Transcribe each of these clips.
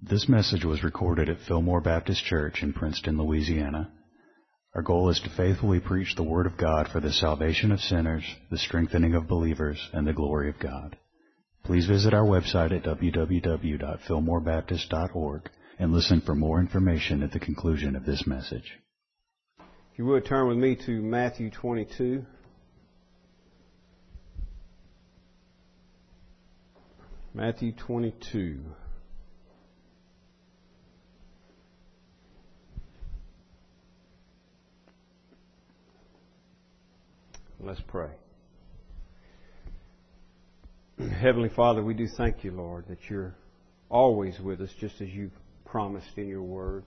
This message was recorded at Fillmore Baptist Church in Princeton, Louisiana. Our goal is to faithfully preach the Word of God for the salvation of sinners, the strengthening of believers, and the glory of God. Please visit our website at www.fillmorebaptist.org and listen for more information at the conclusion of this message. If you would turn with me to Matthew 22. Matthew 22. Let's pray. Heavenly Father, we do thank you, Lord, that you're always with us just as you've promised in your word.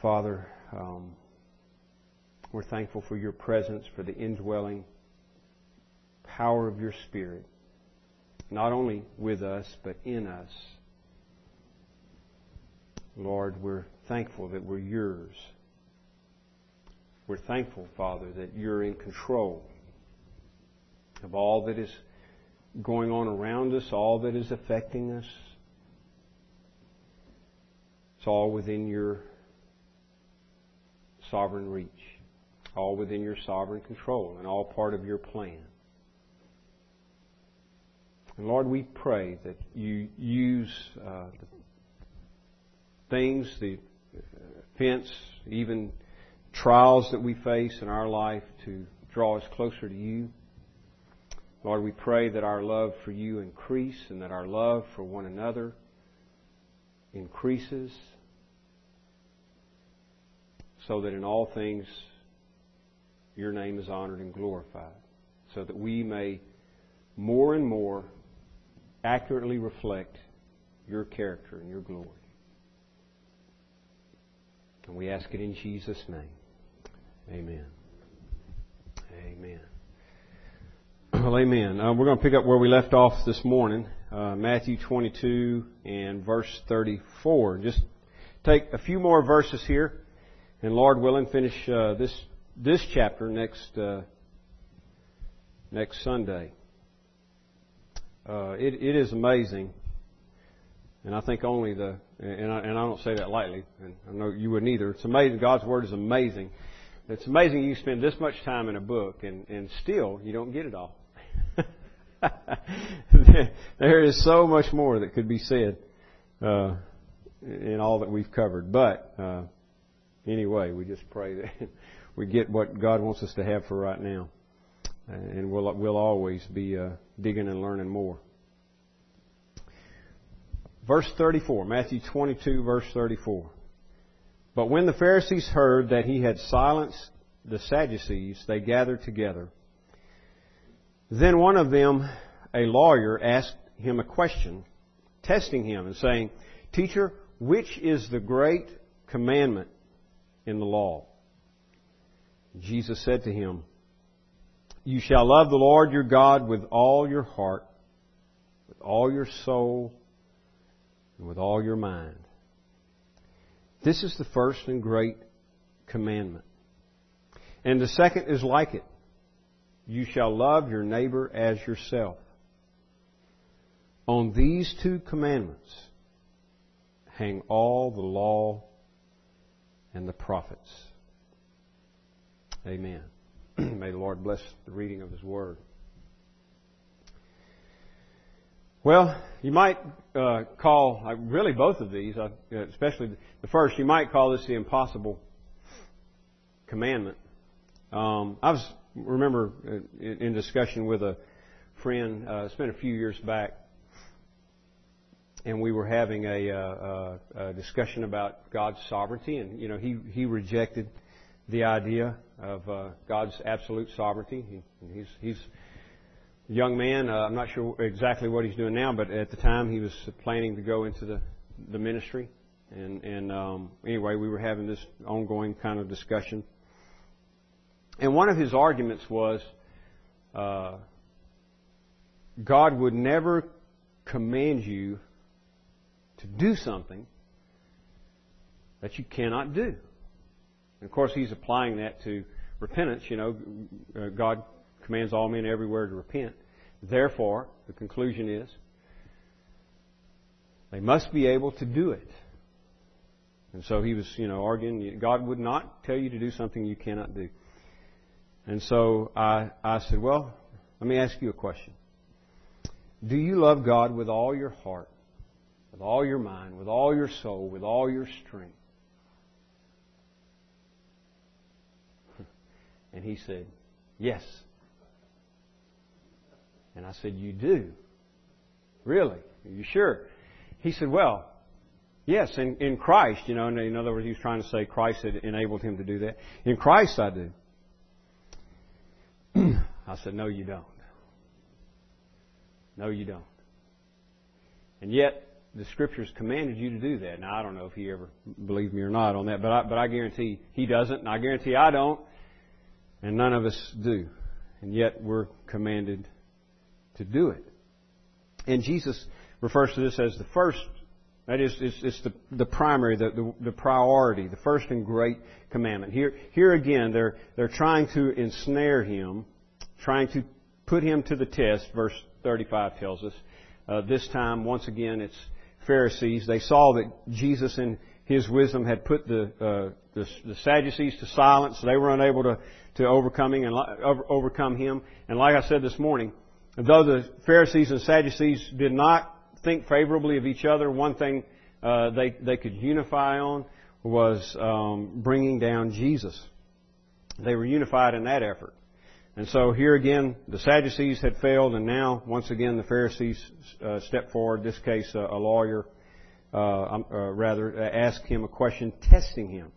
Father, um, we're thankful for your presence, for the indwelling power of your Spirit, not only with us, but in us. Lord, we're thankful that we're yours. We're thankful, Father, that you're in control of all that is going on around us, all that is affecting us. It's all within your sovereign reach, all within your sovereign control, and all part of your plan. And Lord, we pray that you use uh, the things, the events, even trials that we face in our life to draw us closer to you. Lord, we pray that our love for you increase and that our love for one another increases so that in all things your name is honored and glorified, so that we may more and more accurately reflect your character and your glory. And we ask it in Jesus' name. Amen. Amen. Well, amen. Uh, we're going to pick up where we left off this morning, uh, Matthew 22 and verse 34. Just take a few more verses here, and Lord willing, finish uh, this this chapter next uh, next Sunday. Uh, it, it is amazing, and I think only the and I, and I don't say that lightly, and I know you wouldn't either. It's amazing. God's word is amazing. It's amazing you spend this much time in a book and, and still you don't get it all. there is so much more that could be said uh, in all that we've covered. But uh, anyway, we just pray that we get what God wants us to have for right now, and we'll we'll always be uh, digging and learning more. Verse 34, Matthew 22, verse 34. But when the Pharisees heard that he had silenced the Sadducees, they gathered together. Then one of them, a lawyer, asked him a question, testing him and saying, Teacher, which is the great commandment in the law? Jesus said to him, You shall love the Lord your God with all your heart, with all your soul, and with all your mind. This is the first and great commandment. And the second is like it. You shall love your neighbor as yourself. On these two commandments hang all the law and the prophets. Amen. May the Lord bless the reading of His Word. Well, you might uh, call uh, really both of these, uh, especially the first. You might call this the impossible commandment. Um, I was remember uh, in discussion with a friend. Uh, it's been a few years back, and we were having a, uh, a discussion about God's sovereignty, and you know he he rejected the idea of God's absolute sovereignty. He, he's he's young man. Uh, I'm not sure exactly what he's doing now, but at the time he was planning to go into the the ministry. And and um, anyway, we were having this ongoing kind of discussion. And one of his arguments was uh, God would never command you to do something that you cannot do. And of course, he's applying that to repentance. You know, uh, God commands all men everywhere to repent. Therefore, the conclusion is They must be able to do it. And so he was, you know, arguing, God would not tell you to do something you cannot do. And so I, I said, well, let me ask you a question. Do you love God with all your heart, with all your mind, with all your soul, with all your strength? And he said, Yes. And I said, You do? Really? Are you sure? He said, Well, yes, in, in Christ, you know, in other words, he was trying to say Christ had enabled him to do that. In Christ, I do. I said, No, you don't. No, you don't. And yet, the Scriptures commanded you to do that. Now, I don't know if he ever believed me or not on that, but I, but I guarantee he doesn't, and I guarantee I don't, and none of us do. And yet, we're commanded to do it. And Jesus refers to this as the first, that is, it's, it's the, the primary, the, the, the priority, the first and great commandment. Here, here again, they're, they're trying to ensnare him, trying to put him to the test, verse 35 tells us. Uh, this time, once again, it's Pharisees. They saw that Jesus in his wisdom had put the, uh, the, the, Sadducees to silence. They were unable to, to overcoming and overcome him. And like I said this morning, though the Pharisees and Sadducees did not think favorably of each other, one thing uh, they they could unify on was um, bringing down Jesus. They were unified in that effort. And so here again, the Sadducees had failed, and now once again the Pharisees uh, stepped forward. This case, uh, a lawyer, uh, um, uh rather, uh, asked him a question, testing him.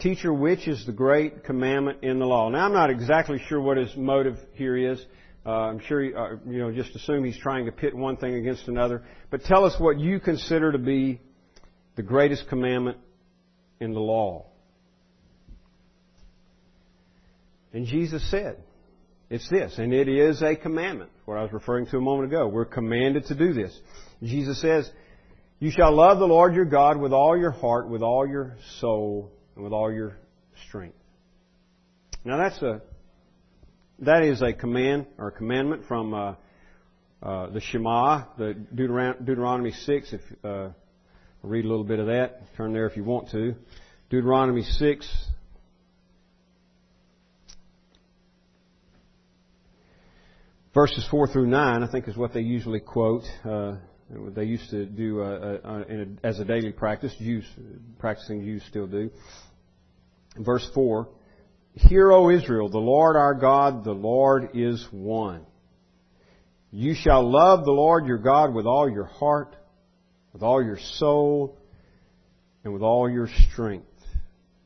Teacher, which is the great commandment in the law? Now, I'm not exactly sure what his motive here is. Uh, I'm sure, you know, just assume he's trying to pit one thing against another. But tell us what you consider to be the greatest commandment in the law. And Jesus said, it's this, and it is a commandment, what I was referring to a moment ago. We're commanded to do this. Jesus says, You shall love the Lord your God with all your heart, with all your soul, and with all your strength. Now that's a, that is a command or a commandment from uh, uh, the Shema, the Deuteronomy 6. If uh, read a little bit of that, turn there if you want to. Deuteronomy 6, Verses 4 through 9, I think, is what they usually quote. Uh, they used to do uh, uh, a, as a daily practice. Jews, practicing Jews still do. Verse 4 Hear, O Israel, the Lord our God, the Lord is one. You shall love the Lord your God with all your heart, with all your soul, and with all your strength.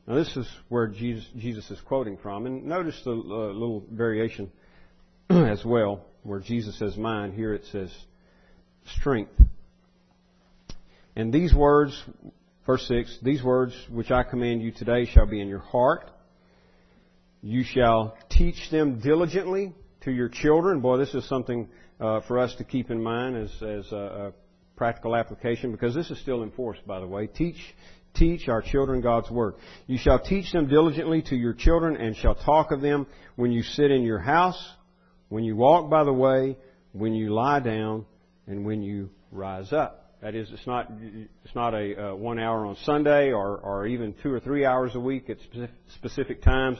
Now, this is where Jesus, Jesus is quoting from. And notice the uh, little variation as well, where Jesus says mine, here it says strength. And these words, verse 6, these words which I command you today shall be in your heart. You shall teach them diligently to your children. Boy, this is something uh, for us to keep in mind as, as a, a practical application because this is still enforced, by the way. Teach, teach our children God's Word. You shall teach them diligently to your children and shall talk of them when you sit in your house when you walk by the way, when you lie down, and when you rise up. That is, it's not it's not a uh, one hour on Sunday or or even two or three hours a week at specific times.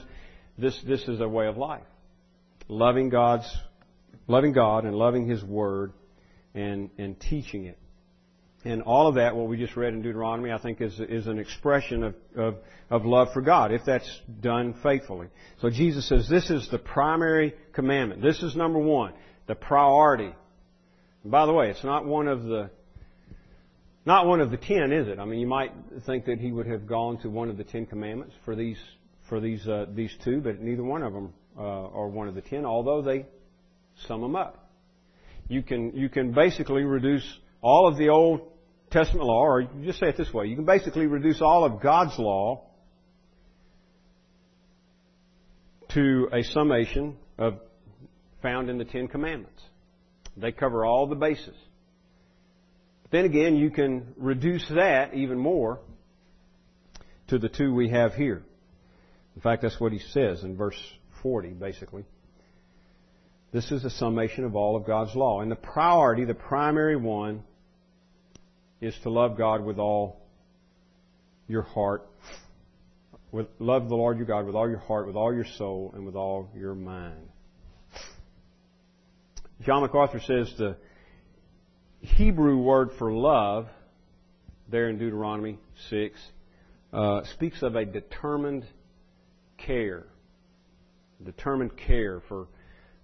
This this is a way of life, loving God's loving God and loving His Word, and and teaching it. And all of that, what we just read in Deuteronomy, I think is, is an expression of, of, of love for God, if that's done faithfully. So Jesus says this is the primary commandment. This is number one, the priority. And by the way, it's not one of the, not one of the ten, is it? I mean, you might think that he would have gone to one of the ten commandments for these, for these, uh, these two, but neither one of them uh, are one of the ten, although they sum them up. You can, you can basically reduce all of the Old Testament law, or you just say it this way, you can basically reduce all of God's law to a summation of found in the Ten Commandments. They cover all the bases. But then again, you can reduce that even more to the two we have here. In fact, that's what he says in verse 40, basically. This is a summation of all of God's law. And the priority, the primary one, is to love God with all your heart. With, love the Lord your God with all your heart, with all your soul, and with all your mind. John MacArthur says the Hebrew word for love, there in Deuteronomy 6, uh, speaks of a determined care. Determined care for,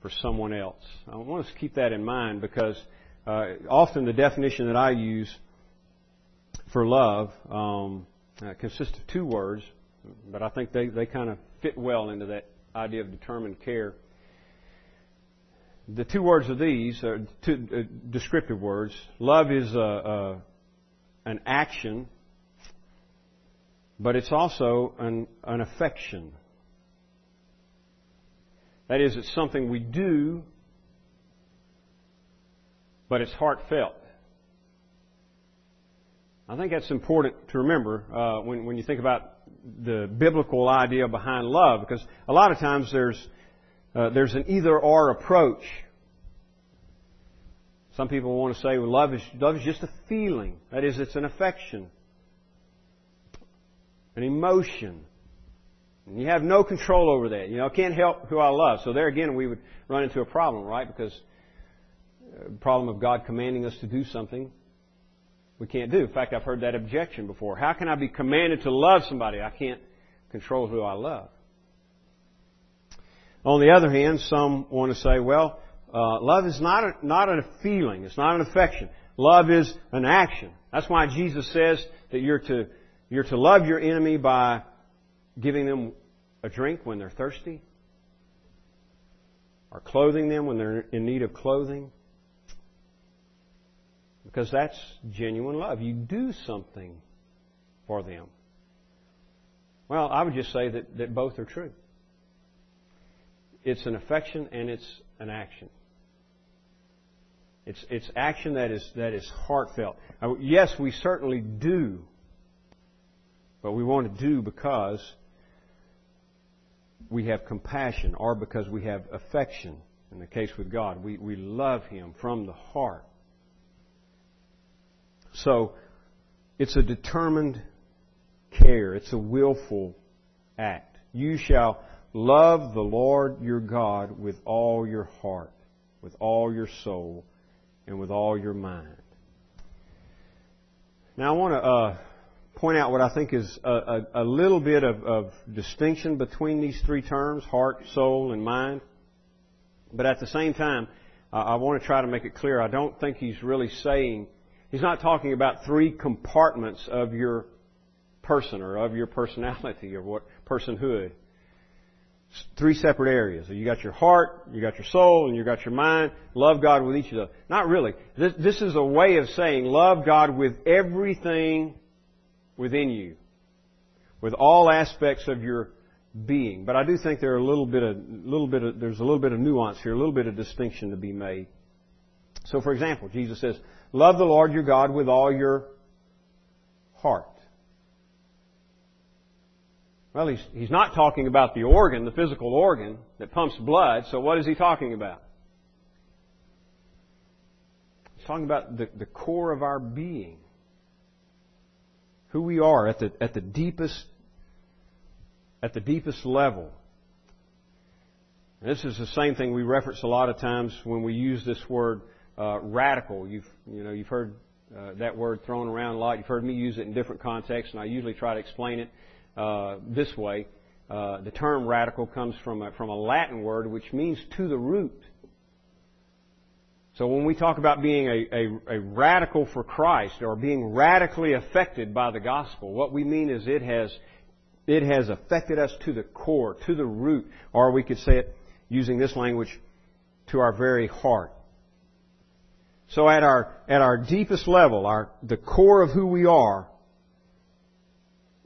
for someone else. I want us to keep that in mind because uh, often the definition that I use for love um, uh, consists of two words, but I think they, they kind of fit well into that idea of determined care. The two words of these are two uh, descriptive words. Love is a, a, an action, but it's also an, an affection. That is, it's something we do, but it's heartfelt. I think that's important to remember uh, when, when you think about the biblical idea behind love, because a lot of times there's uh, there's an either or approach. Some people want to say well, love is love is just a feeling. That is, it's an affection, an emotion. And you have no control over that. You know, I can't help who I love. So there again, we would run into a problem, right? Because the uh, problem of God commanding us to do something we can't do. In fact, I've heard that objection before. How can I be commanded to love somebody? I can't control who I love. On the other hand, some want to say, well, uh, love is not a, not a feeling. It's not an affection. Love is an action. That's why Jesus says that you're to you're to love your enemy by giving them a drink when they're thirsty, or clothing them when they're in need of clothing. Because that's genuine love. You do something for them. Well, I would just say that, that both are true. It's an affection and it's an action. It's, it's action that is, that is heartfelt. Yes, we certainly do, but we want to do because we have compassion or because we have affection. In the case with God, we, we love Him from the heart. So, it's a determined care. It's a willful act. You shall love the Lord your God with all your heart, with all your soul, and with all your mind. Now I want to uh, point out what I think is a, a, a little bit of, of distinction between these three terms, heart, soul, and mind. But at the same time, I want to try to make it clear I don't think he's really saying He's not talking about three compartments of your person or of your personality or what personhood. three separate areas. You got your heart, you got your soul, and you got your mind. Love God with each of those. Not really. This, this is a way of saying love God with everything within you, with all aspects of your being. But I do think there are a little bit of, little bit of, there's a little bit of nuance here, a little bit of distinction to be made. So, for example, Jesus says, Love the Lord your God with all your heart. Well, he's, he's not talking about the organ, the physical organ that pumps blood, so what is he talking about? He's talking about the, the core of our being. Who we are at the, at the deepest, at the deepest level. This is the same thing we reference a lot of times when we use this word uh, radical. You've you know you've heard uh, that word thrown around a lot. You've heard me use it in different contexts, and I usually try to explain it uh, this way. Uh, the term radical comes from a, from a Latin word which means to the root. So when we talk about being a, a, a radical for Christ or being radically affected by the gospel, what we mean is it has it has affected us to the core, to the root, or we could say it using this language, to our very heart. So at our, at our deepest level, our, the core of who we are,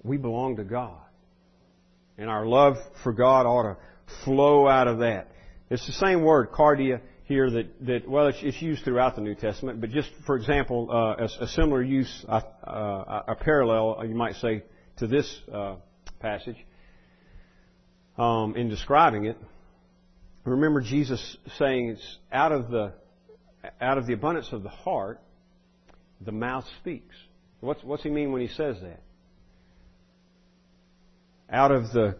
we belong to God. And our love for God ought to flow out of that. It's the same word, cardia, here that, that well, it's, it's used throughout the New Testament, but just for example, uh, a, a, similar use, uh, a parallel, uh, you might say, to this uh, passage um, in describing it. Remember Jesus saying it's out of the out of the abundance of the heart, the mouth speaks. What's, what's he mean when he says that? Out of the,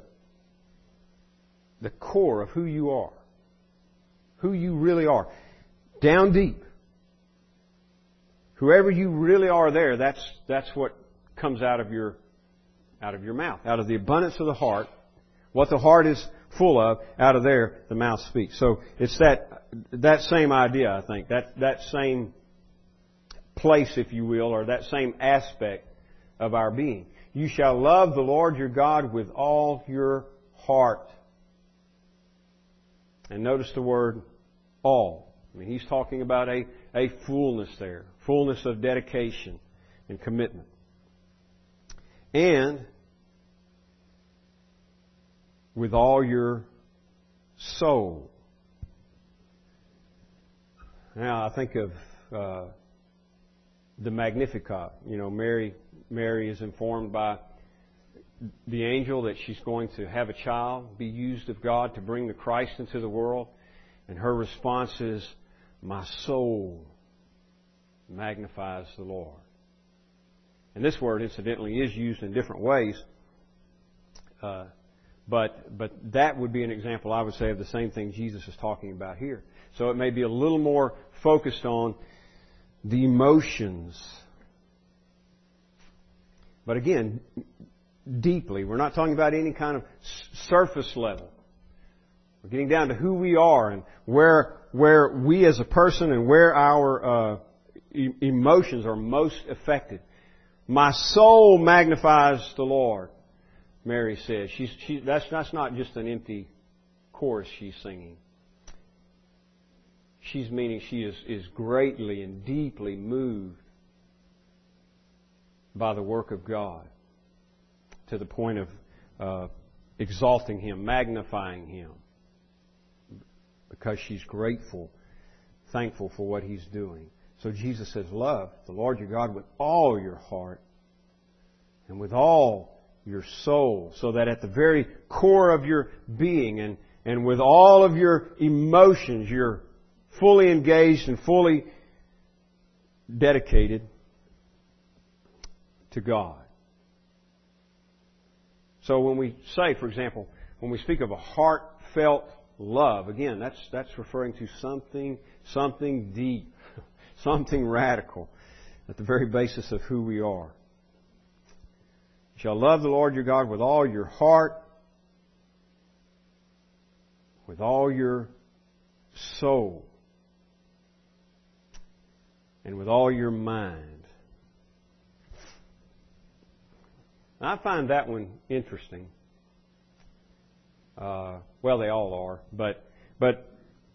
the core of who you are, who you really are, down deep. Whoever you really are there, that's, that's what comes out of your, out of your mouth. Out of the abundance of the heart, what the heart is full of, out of there, the mouth speaks. So it's that, that same idea, I think. That, that same place, if you will, or that same aspect of our being. You shall love the Lord your God with all your heart. And notice the word all. I mean, he's talking about a, a fullness there, fullness of dedication and commitment. And with all your soul. Now, I think of uh, the Magnificat. You know, Mary, Mary is informed by the angel that she's going to have a child, be used of God to bring the Christ into the world. And her response is, My soul magnifies the Lord. And this word, incidentally, is used in different ways. Uh, but, but that would be an example, I would say, of the same thing Jesus is talking about here. So it may be a little more focused on the emotions. But again, deeply. We're not talking about any kind of surface level. We're getting down to who we are and where, where we as a person and where our uh, e- emotions are most affected. My soul magnifies the Lord. Mary says. She's, she, that's, that's not just an empty chorus she's singing. She's meaning she is, is greatly and deeply moved by the work of God to the point of uh, exalting Him, magnifying Him, because she's grateful, thankful for what He's doing. So Jesus says, Love the Lord your God with all your heart and with all your soul, so that at the very core of your being and, and with all of your emotions, you're fully engaged and fully dedicated to God. So when we say, for example, when we speak of a heartfelt love, again, that's, that's referring to something, something deep, something radical at the very basis of who we are. You shall love the Lord your God with all your heart, with all your soul, and with all your mind. I find that one interesting. Uh, well, they all are, but but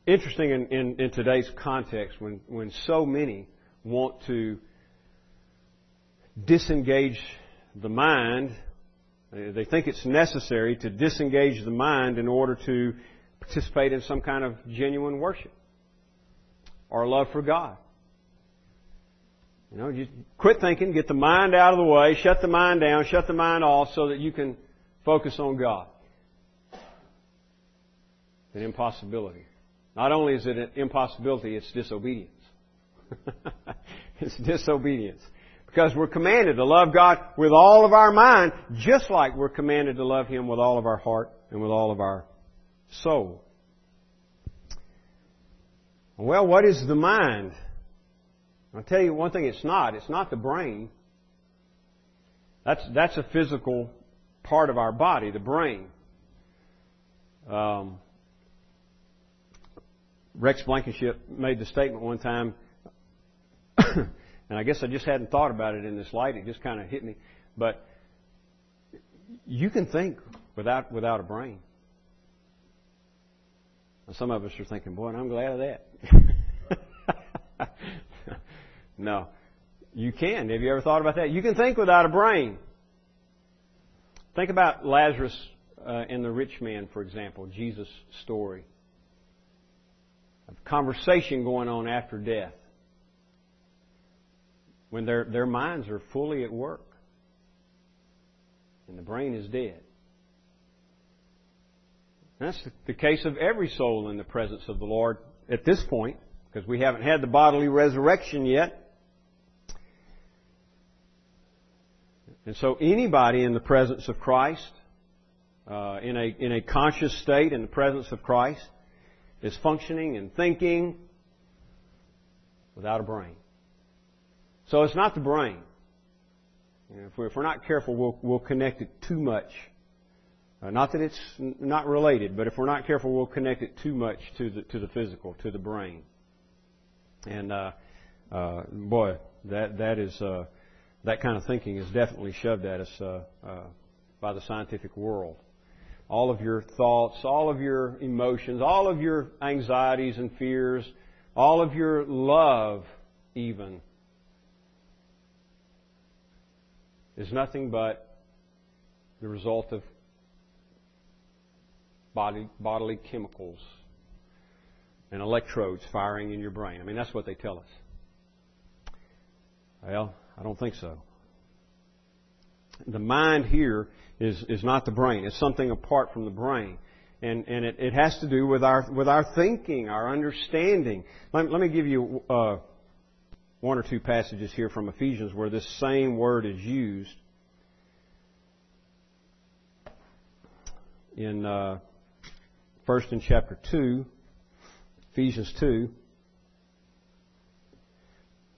interesting in, in, in today's context when when so many want to disengage the mind, they think it's necessary to disengage the mind in order to participate in some kind of genuine worship or love for God. You know, you quit thinking, get the mind out of the way, shut the mind down, shut the mind off so that you can focus on God. An impossibility. Not only is it an impossibility, it's disobedience. it's disobedience. Because we're commanded to love God with all of our mind, just like we're commanded to love Him with all of our heart and with all of our soul. Well, what is the mind? I'll tell you one thing it's not. It's not the brain. That's, that's a physical part of our body, the brain. Um, Rex Blankenship made the statement one time and I guess I just hadn't thought about it in this light. It just kind of hit me. But you can think without without a brain. Some of us are thinking, boy, I'm glad of that. no. You can. Have you ever thought about that? You can think without a brain. Think about Lazarus uh, and the rich man, for example, Jesus' story. A conversation going on after death when their, their minds are fully at work and the brain is dead. That's the case of every soul in the presence of the Lord at this point, because we haven't had the bodily resurrection yet. And so anybody in the presence of Christ, uh, in a in a conscious state in the presence of Christ, is functioning and thinking without a brain. So it's not the brain. If, we're, if, we're, not careful, we'll, we'll connect it too much. Uh, not that it's not related, but if we're not careful, we'll connect it too much to the to the physical, to the brain. And uh, uh, boy, that that is uh, that kind of thinking is definitely shoved at us uh, uh, by the scientific world. All of your thoughts, all of your emotions, all of your anxieties and fears, all of your love, even, is nothing but the result of body, bodily chemicals and electrodes firing in your brain. I mean, that's what they tell us. Well, I don't think so. The mind here is, is not the brain. It's something apart from the brain. And, and it, it has to do with our, with our thinking, our understanding. Let, let me give you uh, one or two passages here from Ephesians where this same word is used. In uh, first in chapter two, Ephesians two.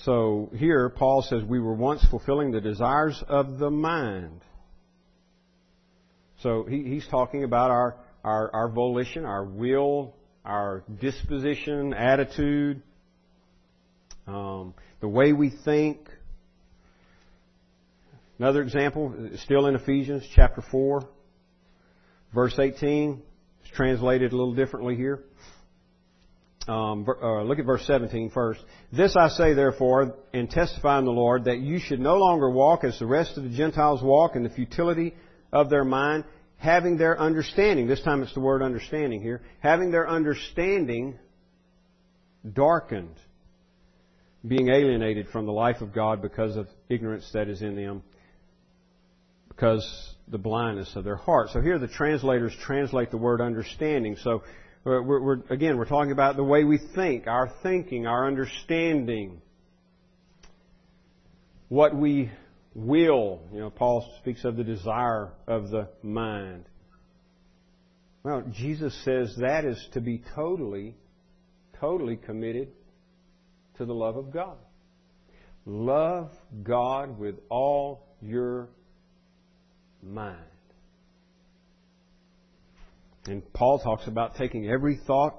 So here, Paul says we were once fulfilling the desires of the mind. So he, he's talking about our, our, our volition, our will, our disposition, attitude, um, the way we think. Another example, still in Ephesians chapter 4, verse 18. It's translated a little differently here. Um, uh, look at verse 17 first. This I say therefore, and testify in the Lord, that you should no longer walk as the rest of the Gentiles walk in the futility of their mind, having their understanding, this time it's the word understanding here, having their understanding darkened, being alienated from the life of God because of ignorance that is in them, because the blindness of their heart. So here the translators translate the word understanding. So we're, we're, again, we're talking about the way we think, our thinking, our understanding, what we will. You know, Paul speaks of the desire of the mind. Well, Jesus says that is to be totally, totally committed to the love of God. Love God with all your mind. And Paul talks about taking every thought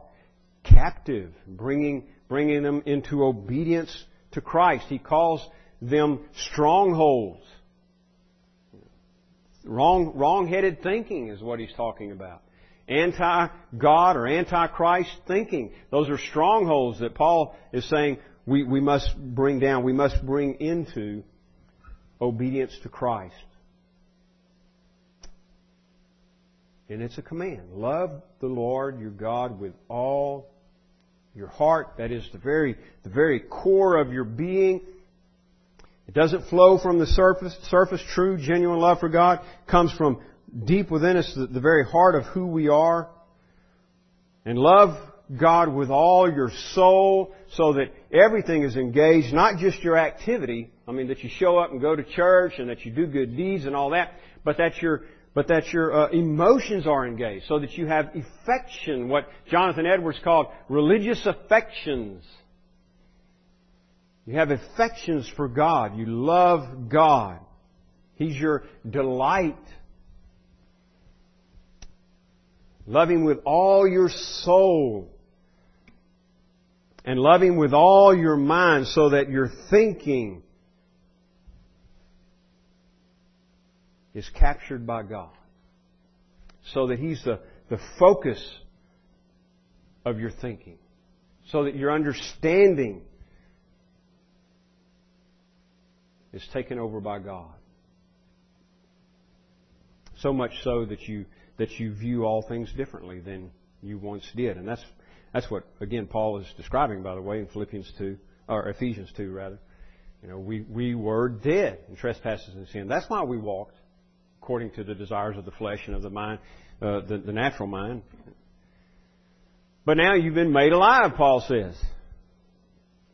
captive, bringing, bringing them into obedience to Christ. He calls them strongholds. Wrong, wrong-headed thinking is what he's talking about. Anti-God or anti-Christ thinking. Those are strongholds that Paul is saying we, we must bring down, we must bring into obedience to Christ. And it's a command. Love the Lord your God with all your heart. That is the very, the very core of your being. It doesn't flow from the surface. Surface, true, genuine love for God comes from deep within us, the, very heart of who we are. And love God with all your soul so that everything is engaged, not just your activity. I mean, that you show up and go to church and that you do good deeds and all that, but that your but that your uh, emotions are engaged, so that you have affection, what Jonathan Edwards called religious affections. You have affections for God. You love God. He's your delight. Love Him with all your soul. And love Him with all your mind so that your thinking is captured by God. So that He's the, the focus of your thinking. So that your understanding is taken over by God. so much so that you that you view all things differently than you once did. And that's that's what again Paul is describing, by the way, in Philippians two or Ephesians two rather. You know, we we were dead in trespasses and sin. That's why we walked according to the desires of the flesh and of the mind, uh, the, the natural mind. But now you've been made alive, Paul says.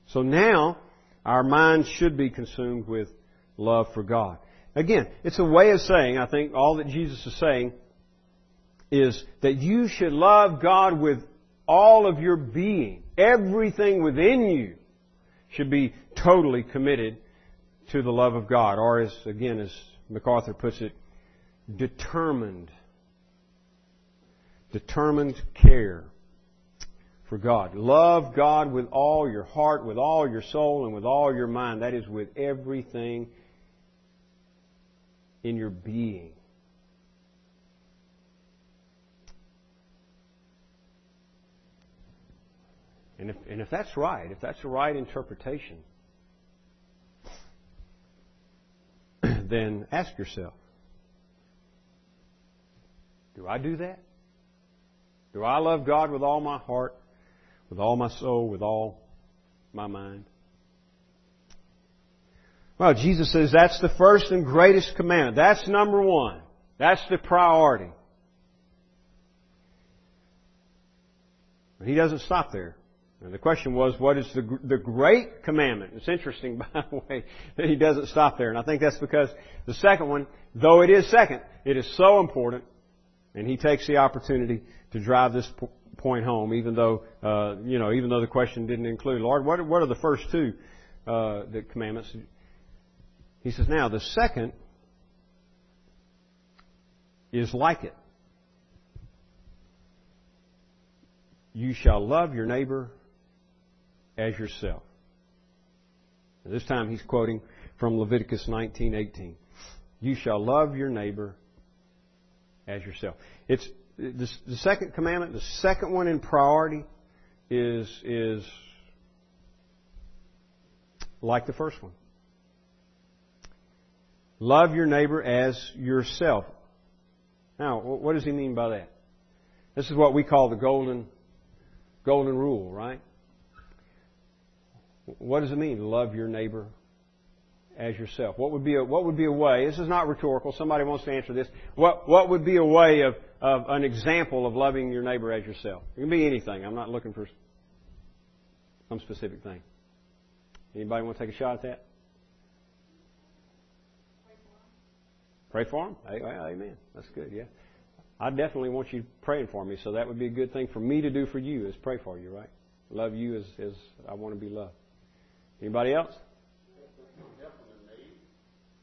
So now our minds should be consumed with love for God. Again, it's a way of saying, I think all that Jesus is saying is that you should love God with all of your being. Everything within you should be totally committed to the love of God. Or as, again, as MacArthur puts it, determined. Determined care for God. Love God with all your heart, with all your soul, and with all your mind. That is with everything in your being. And if, and if that's right, if that's the right interpretation, then ask yourself Do I do that? Do I love God with all my heart, with all my soul, with all my mind? Well, Jesus says that's the first and greatest commandment. That's number one. That's the priority. But he doesn't stop there. And the question was, what is the, the great commandment? It's interesting, by the way, that he doesn't stop there. And I think that's because the second one, though it is second, it is so important. And he takes the opportunity to drive this point home, even though, uh, you know, even though the question didn't include, Lord, what, what are the first two, uh, the commandments? He says, now the second is like it. You shall love your neighbor as yourself. And this time he's quoting from Leviticus 19:18. You shall love your neighbor as yourself. It's the, the second commandment, the second one in priority is is like the first one. Love your neighbor as yourself. Now, what does he mean by that? This is what we call the golden golden rule, right? What does it mean? Love your neighbor as yourself. What would be a, what would be a way? This is not rhetorical. Somebody wants to answer this. What what would be a way of, of an example of loving your neighbor as yourself? It can be anything. I'm not looking for some specific thing. Anybody want to take a shot at that? Pray for them. Amen. That's good. Yeah. I definitely want you praying for me, so that would be a good thing for me to do for you is pray for you, right? Love you as, as I want to be loved. Anybody else?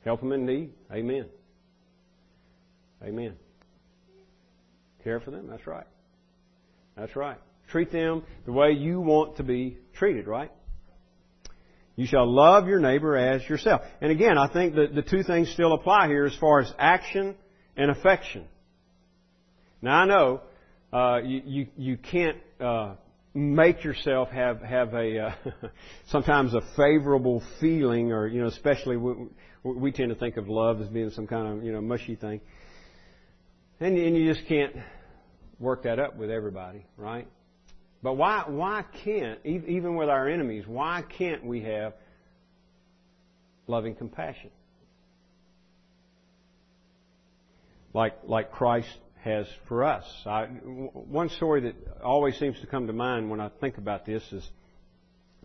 Help them in need. Amen. Amen. Care for them. That's right. That's right. Treat them the way you want to be treated, right? You shall love your neighbor as yourself. And again, I think that the two things still apply here as far as action and affection. Now I know uh, you, you, you can't uh, make yourself have have a uh, sometimes a favorable feeling, or you know, especially we, we tend to think of love as being some kind of you know mushy thing, and and you just can't work that up with everybody, right? But why why can't even with our enemies? Why can't we have loving compassion? Like like Christ has for us. I, one story that always seems to come to mind when I think about this is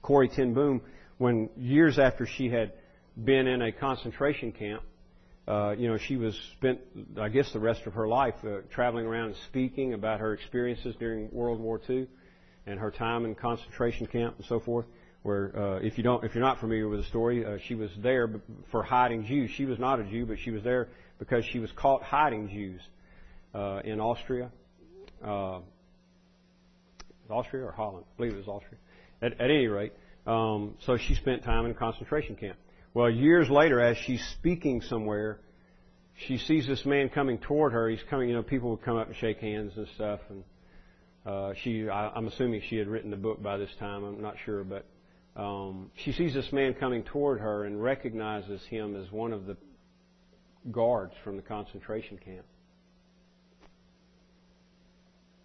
Corrie Ten Boom, when years after she had been in a concentration camp, uh, you know, she was spent, I guess, the rest of her life uh, traveling around and speaking about her experiences during World War II and her time in concentration camp and so forth. Where, uh, if you don't, if you're not familiar with the story, uh, she was there for hiding Jews. She was not a Jew, but she was there because she was caught hiding Jews uh, in Austria. Uh, Austria or Holland? I believe it was Austria. At, at any rate, um, so she spent time in a concentration camp. Well, years later, as she's speaking somewhere, she sees this man coming toward her. He's coming, you know, people would come up and shake hands and stuff. And uh, she, I, I'm assuming she had written the book by this time. I'm not sure, but um, she sees this man coming toward her and recognizes him as one of the guards from the concentration camp.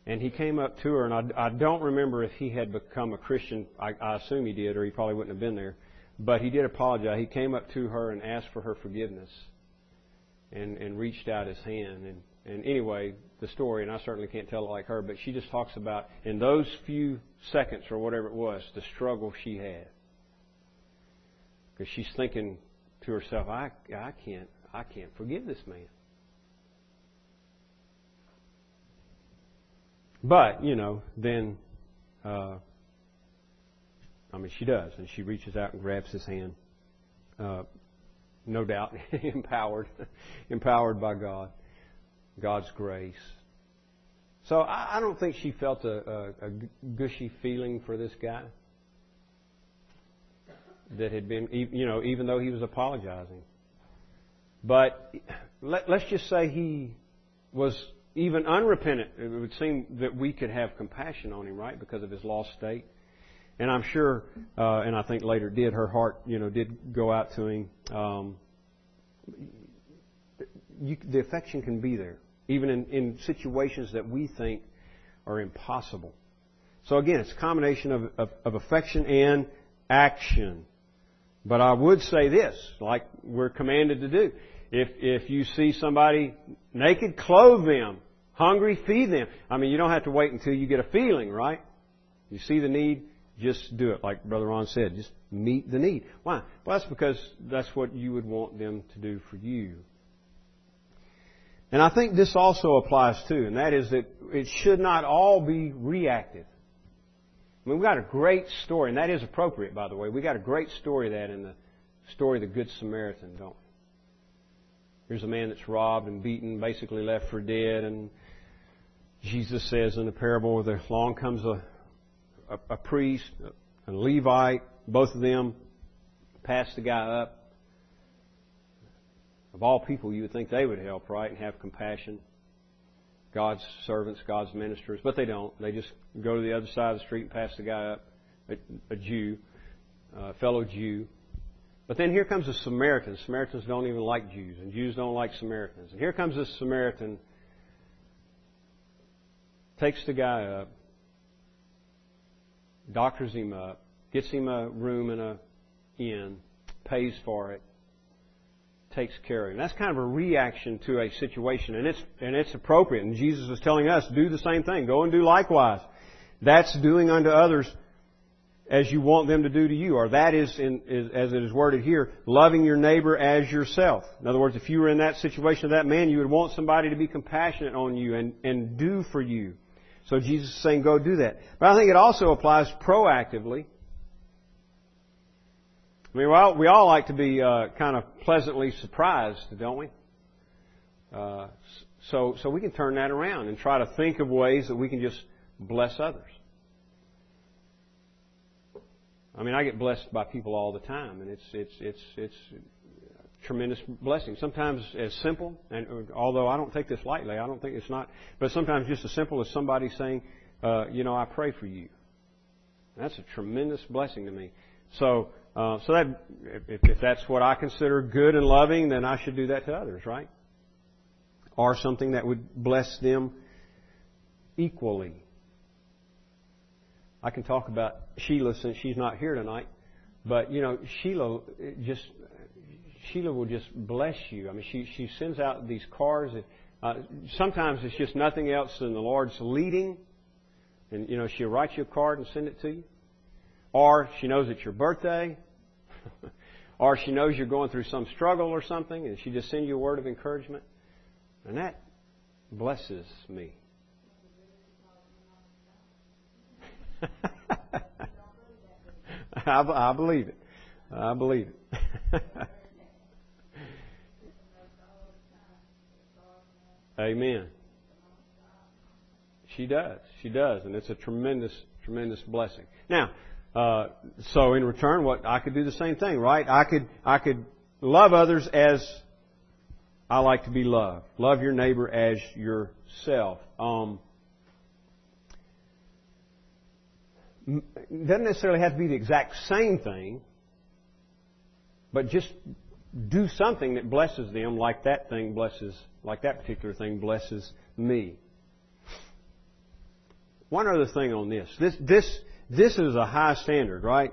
And he came up to her, and I, I don't remember if he had become a Christian. I, I assume he did, or he probably wouldn't have been there. But he did apologize. He came up to her and asked for her forgiveness, and and reached out his hand. And and anyway, the story, and I certainly can't tell it like her, but she just talks about in those few seconds or whatever it was, the struggle she had, because she's thinking to herself, I I can't I can't forgive this man. But, you know, then, uh, I mean, she does, and she reaches out and grabs his hand. Uh, no doubt, empowered, empowered by God, God's grace. So I, I don't think she felt a, a, a gushy feeling for this guy that had been, you know, even though he was apologizing. But let, us just say he was even unrepentant, it would seem that we could have compassion on him, right, because of his lost state. And I'm sure, uh, and I think later did, her heart, you know, did go out to him. Um, you, the affection can be there, even in, in situations that we think are impossible. So again, it's a combination of, of, of affection and action. But I would say this, like we're commanded to do. If, if you see somebody naked, clothe them. Hungry, feed them. I mean, you don't have to wait until you get a feeling, right? You see the need, just do it. Like Brother Ron said, just meet the need. Why? Well, that's because that's what you would want them to do for you. And I think this also applies too, and that is that it should not all be reactive. I mean, we've got a great story, and that is appropriate, by the way. We've got a great story of that in the story of the Good Samaritan, don't we? Here's a man that's robbed and beaten, basically left for dead, and Jesus says in the parable that along comes a, a, a priest, a Levite, both of them pass the guy up. Of all people, you would think they would help, right, and have compassion. God's servants, God's ministers, but they don't. They just go to the other side of the street and pass the guy up, a, a Jew, a fellow Jew. But then here comes a Samaritan. Samaritans don't even like Jews, and Jews don't like Samaritans. And here comes this Samaritan takes the guy up, doctors him up, gets him a room in a inn, pays for it, takes care of him. That's kind of a reaction to a situation, and it's and it's appropriate. And Jesus is telling us, do the same thing. Go and do likewise. That's doing unto others as you want them to do to you, or that is, in, is, as it is worded here, loving your neighbor as yourself. In other words, if you were in that situation of that man, you would want somebody to be compassionate on you and, and do for you. So Jesus is saying, go do that. But I think it also applies proactively. I mean, well, we all like to be uh, kind of pleasantly surprised, don't we? Uh, so, so we can turn that around and try to think of ways that we can just bless others. I mean, I get blessed by people all the time, and it's it's it's it's tremendous blessing. Sometimes as simple, and although I don't take this lightly, I don't think it's not, but sometimes just as simple as somebody saying, uh, you know, I pray for you. That's a tremendous blessing to me. So, uh, so that if, if that's what I consider good and loving, then I should do that to others, right? Or something that would bless them equally. I can talk about Sheila since she's not here tonight, but you know, Sheila just Sheila will just bless you. I mean, she, she sends out these cards. Uh, sometimes it's just nothing else than the Lord's leading. And, you know, she'll write you a card and send it to you. Or she knows it's your birthday. or she knows you're going through some struggle or something and she just sends you a word of encouragement. And that blesses me. I, I believe it. I believe it. Amen. She does. She does. And it's a tremendous, tremendous blessing. Now, uh, so in return, what I could do the same thing, right? I could, I could love others as I like to be loved. Love your neighbor as yourself. Um, doesn't necessarily have to be the exact same thing, but just do something that blesses them like that thing blesses, like that particular thing blesses me. one other thing on this. This, this, this is a high standard, right?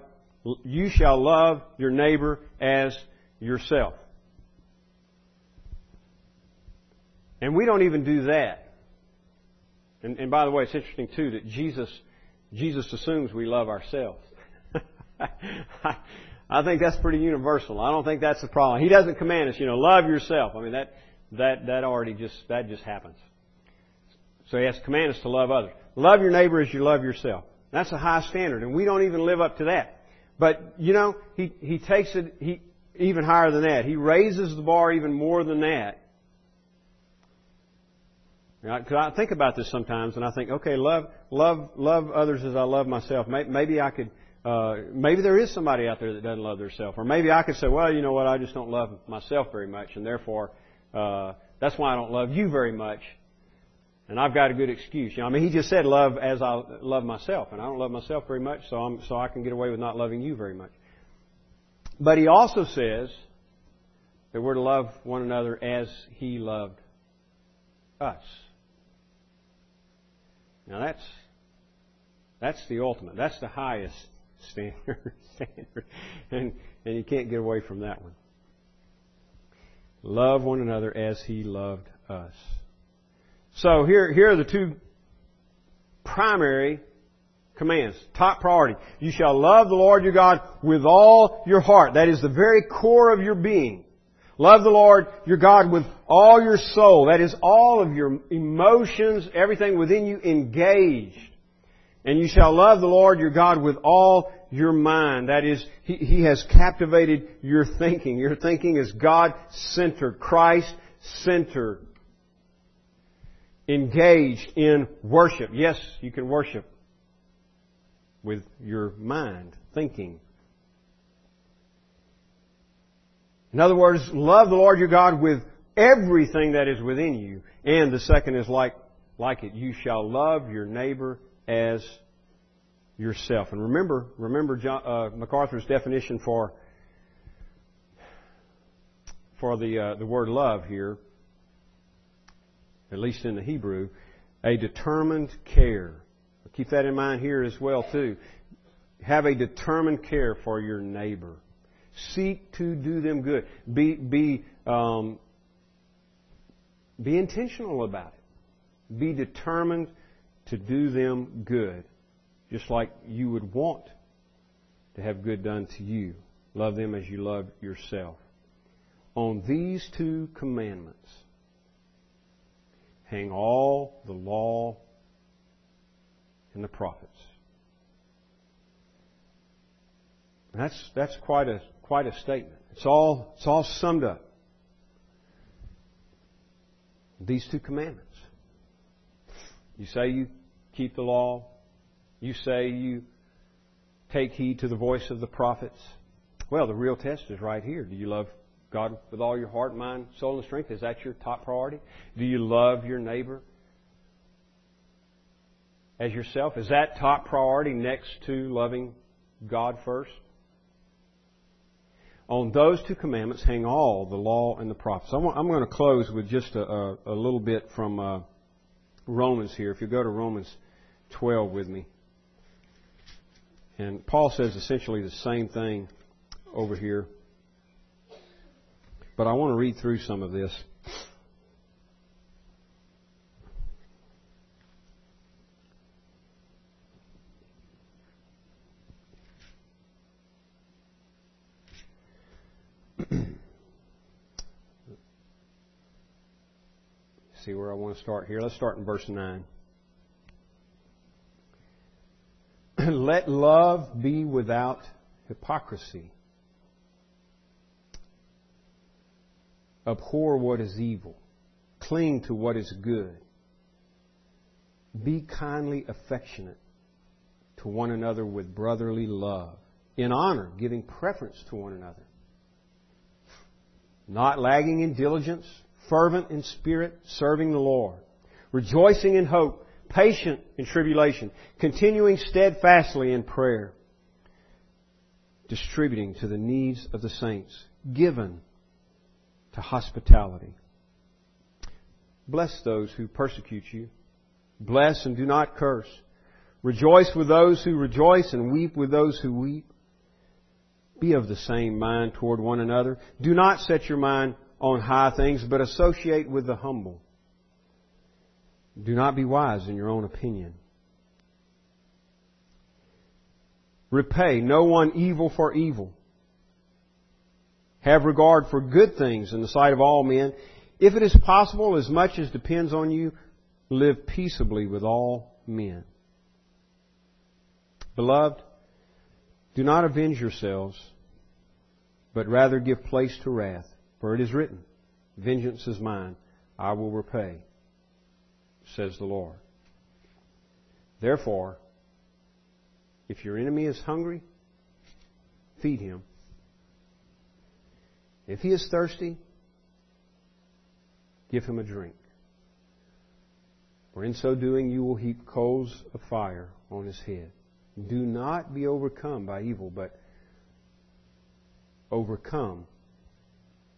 You shall love your neighbor as yourself. And we don't even do that. And, and by the way, it's interesting too that Jesus, Jesus assumes we love ourselves. I think that's pretty universal. I don't think that's the problem. He doesn't command us, you know, love yourself. I mean, that, that, that already just, that just happens. So he has to command us to love others. Love your neighbor as you love yourself. That's a high standard, and we don't even live up to that. But, you know, he, he takes it he, even higher than that. He raises the bar even more than that. Because I think about this sometimes, and I think, okay, love, love, love others as I love myself. Maybe I could, uh, maybe there is somebody out there that doesn't love themselves, or maybe I could say, well, you know what, I just don't love myself very much, and therefore, uh, that's why I don't love you very much. And I've got a good excuse. You know, I mean, he just said love as I love myself, and I don't love myself very much, so I'm, so I can get away with not loving you very much. But he also says that we're to love one another as he loved us. Now that's that's the ultimate. That's the highest standard. standard. And and you can't get away from that one. Love one another as he loved us. So here, here are the two primary commands. Top priority. You shall love the Lord your God with all your heart. That is the very core of your being. Love the Lord your God with all your soul. That is all of your emotions, everything within you engaged. And you shall love the Lord your God with all your mind. That is, He, he has captivated your thinking. Your thinking is God-centered, Christ-centered engaged in worship. Yes, you can worship with your mind, thinking. In other words, love the Lord your God with everything that is within you. And the second is like, like it. You shall love your neighbor as yourself. And remember, remember John, uh, MacArthur's definition for for the uh, the word love here at least in the Hebrew, a determined care. Keep that in mind here as well too. Have a determined care for your neighbor. Seek to do them good. Be be um, be intentional about it. Be determined to do them good, just like you would want to have good done to you. Love them as you love yourself. On these two commandments hang all the law and the prophets. that's that's quite a quite a statement. It's all it's all summed up. These two commandments. You say you keep the law. You say you take heed to the voice of the prophets. Well, the real test is right here. Do you love God with all your heart, mind, soul, and strength? Is that your top priority? Do you love your neighbor as yourself? Is that top priority next to loving God first? On those two commandments hang all the law and the prophets. I'm going to close with just a, a little bit from uh, Romans here. If you go to Romans 12 with me. And Paul says essentially the same thing over here. But I want to read through some of this. See where I want to start here. Let's start in verse 9. Let love be without hypocrisy. Abhor what is evil. Cling to what is good. Be kindly affectionate to one another with brotherly love. In honor, giving preference to one another. Not lagging in diligence, fervent in spirit, serving the Lord. Rejoicing in hope, patient in tribulation, continuing steadfastly in prayer. Distributing to the needs of the saints, given to hospitality. Bless those who persecute you. Bless and do not curse. Rejoice with those who rejoice and weep with those who weep. Be of the same mind toward one another. Do not set your mind on high things, but associate with the humble. Do not be wise in your own opinion. Repay no one evil for evil. Have regard for good things in the sight of all men. If it is possible, as much as depends on you, live peaceably with all men. Beloved, do not avenge yourselves, but rather give place to wrath. For it is written, Vengeance is mine, I will repay, says the Lord. Therefore, if your enemy is hungry, feed him. If he is thirsty, give him a drink. For in so doing you will heap coals of fire on his head. Do not be overcome by evil, but overcome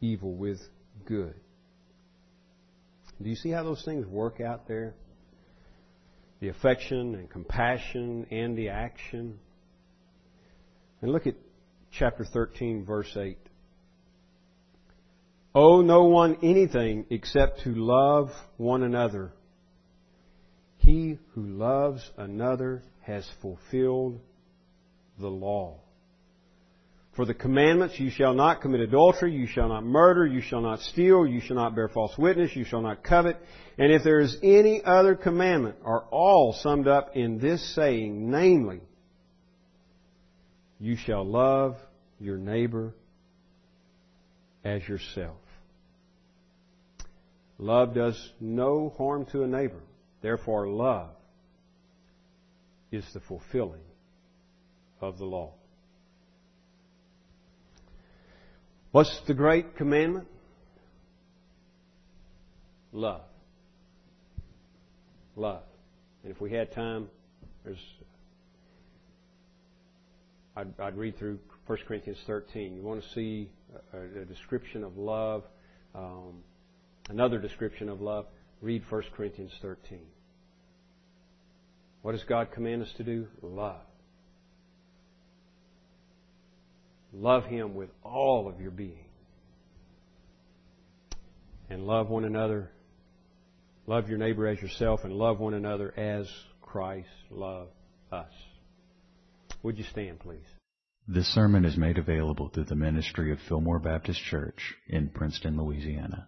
evil with good. Do you see how those things work out there? The affection and compassion and the action. And look at chapter 13, verse 8. Owe no one anything except to love one another. He who loves another has fulfilled the law. For the commandments, you shall not commit adultery, you shall not murder, you shall not steal, you shall not bear false witness, you shall not covet. And if there is any other commandment, are all summed up in this saying, namely, you shall love your neighbor as yourself. Love does no harm to a neighbor. Therefore, love is the fulfilling of the law. What's the great commandment? Love. Love. And if we had time, there's I'd, I'd read through 1 Corinthians 13. You want to see a, a description of love, um, another description of love, read 1 Corinthians 13. What does God command us to do? Love. Love Him with all of your being. And love one another. Love your neighbor as yourself and love one another as Christ loved us. Would you stand, please? This sermon is made available through the ministry of Fillmore Baptist Church in Princeton, Louisiana.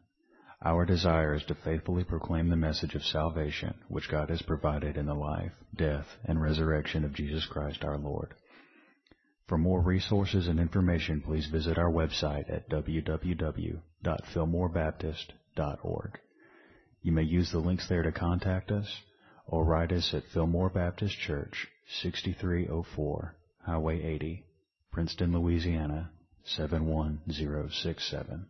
Our desire is to faithfully proclaim the message of salvation which God has provided in the life, death, and resurrection of Jesus Christ our Lord. For more resources and information, please visit our website at www.fillmorebaptist.org. You may use the links there to contact us or write us at Fillmore Baptist Church, 6304 Highway 80, Princeton, Louisiana, 71067.